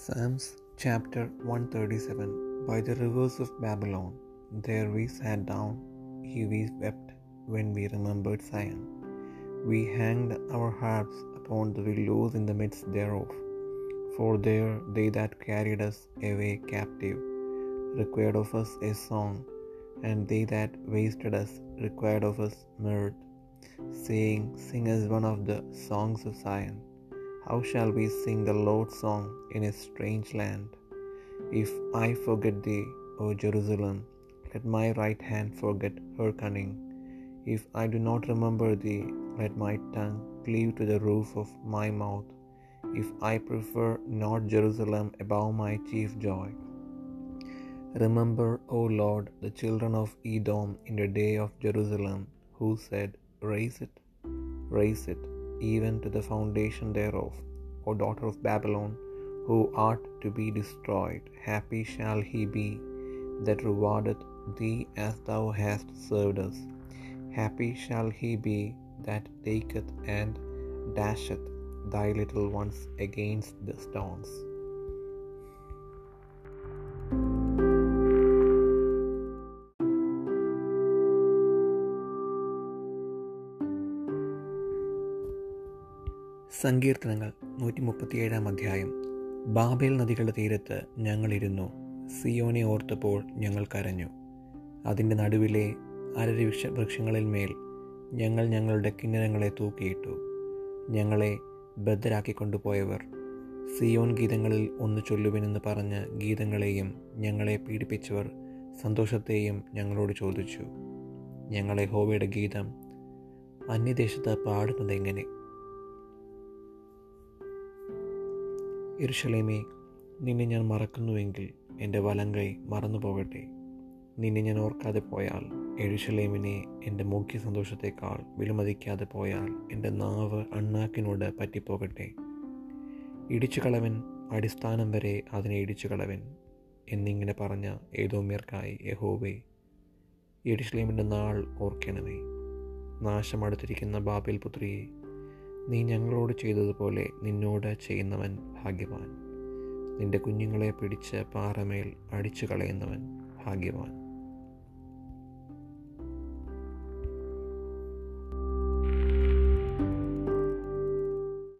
Psalms chapter 137 By the rivers of Babylon, there we sat down, here we wept when we remembered Zion. We hanged our harps upon the willows in the midst thereof. For there they that carried us away captive required of us a song, and they that wasted us required of us mirth, saying, Sing us one of the songs of Zion. How shall we sing the Lord's song in a strange land? If I forget thee, O Jerusalem, let my right hand forget her cunning. If I do not remember thee, let my tongue cleave to the roof of my mouth. If I prefer not Jerusalem above my chief joy. Remember, O Lord, the children of Edom in the day of Jerusalem, who said, Raise it, raise it, even to the foundation thereof. O daughter of Babylon, who art to be destroyed, happy shall he be that rewardeth thee as thou hast served us. Happy shall he be that taketh and dasheth thy little ones against the stones. സങ്കീർത്തനങ്ങൾ നൂറ്റി മുപ്പത്തിയേഴാം അധ്യായം. Babel നദികളുടെ തീരത്ത് ഞങ്ങളിരുന്നു. സിയോനെ ഓർത്തപ്പോൾ ഞങ്ങൾ കരഞ്ഞു. അതിന്റെ നടുവിലെ അരവൃക്ഷ വൃക്ഷങ്ങളിൽ മേൽ ഞങ്ങൾ ഞങ്ങളുടെ കിന്നരങ്ങളെ തൂക്കിയിട്ടു. ഞങ്ങളെ ബദ്ധരാക്കി കൊണ്ടുപോയവർ സിയോൻ ഗീതങ്ങളിൽ ഒന്ന് ചൊല്ലുവിനെന്ന് പറഞ്ഞ് ഗീതങ്ങളെയും ഞങ്ങളെ പീഡിപ്പിച്ചവർ സന്തോഷത്തെയും ഞങ്ങളോട് ചോദിച്ചു. ഞങ്ങളെ ഹോവയുടെ ഗീതം അന്യദേശത്ത് പാടുന്നതെങ്ങനെ ഇർഷലേമേ നിന്നെ ഞാൻ മറക്കുന്നുവെങ്കിൽ എന്റെ വലം കൈ മറന്നു പോകട്ടെ നിന്നെ ഞാൻ ഓർക്കാതെ പോയാൽ എഴുഷലേമിനെ എന്റെ മുഖ്യ സന്തോഷത്തേക്കാൾ വിലമതിക്കാതെ പോയാൽ എന്റെ നാവ് അണ്ണാക്കിനോട് പറ്റിപ്പോകട്ടെ. ഇടിച്ചു കളവൻ അടിസ്ഥാനം വരെ അതിനെ ഇടിച്ചു കളവൻ എന്നിങ്ങനെ പറഞ്ഞ ഏതോമ്യർക്കായി യഹോവേ എരുഷലേമിന്റെ നാൾ ഓർക്കണമേ. നാശമടുത്തിരിക്കുന്ന ബാബേൽ പുത്രിയെ നീ ഞങ്ങളോട് ചെയ്തതുപോലെ നിന്നോട് ചെയ്യുന്നവൻ ഭാഗ്യവാൻ. നിന്റെ കുഞ്ഞുങ്ങളെ പിടിച്ച് പാറമേൽ അടിച്ചു കളയുന്നവൻ ഭാഗ്യവാൻ.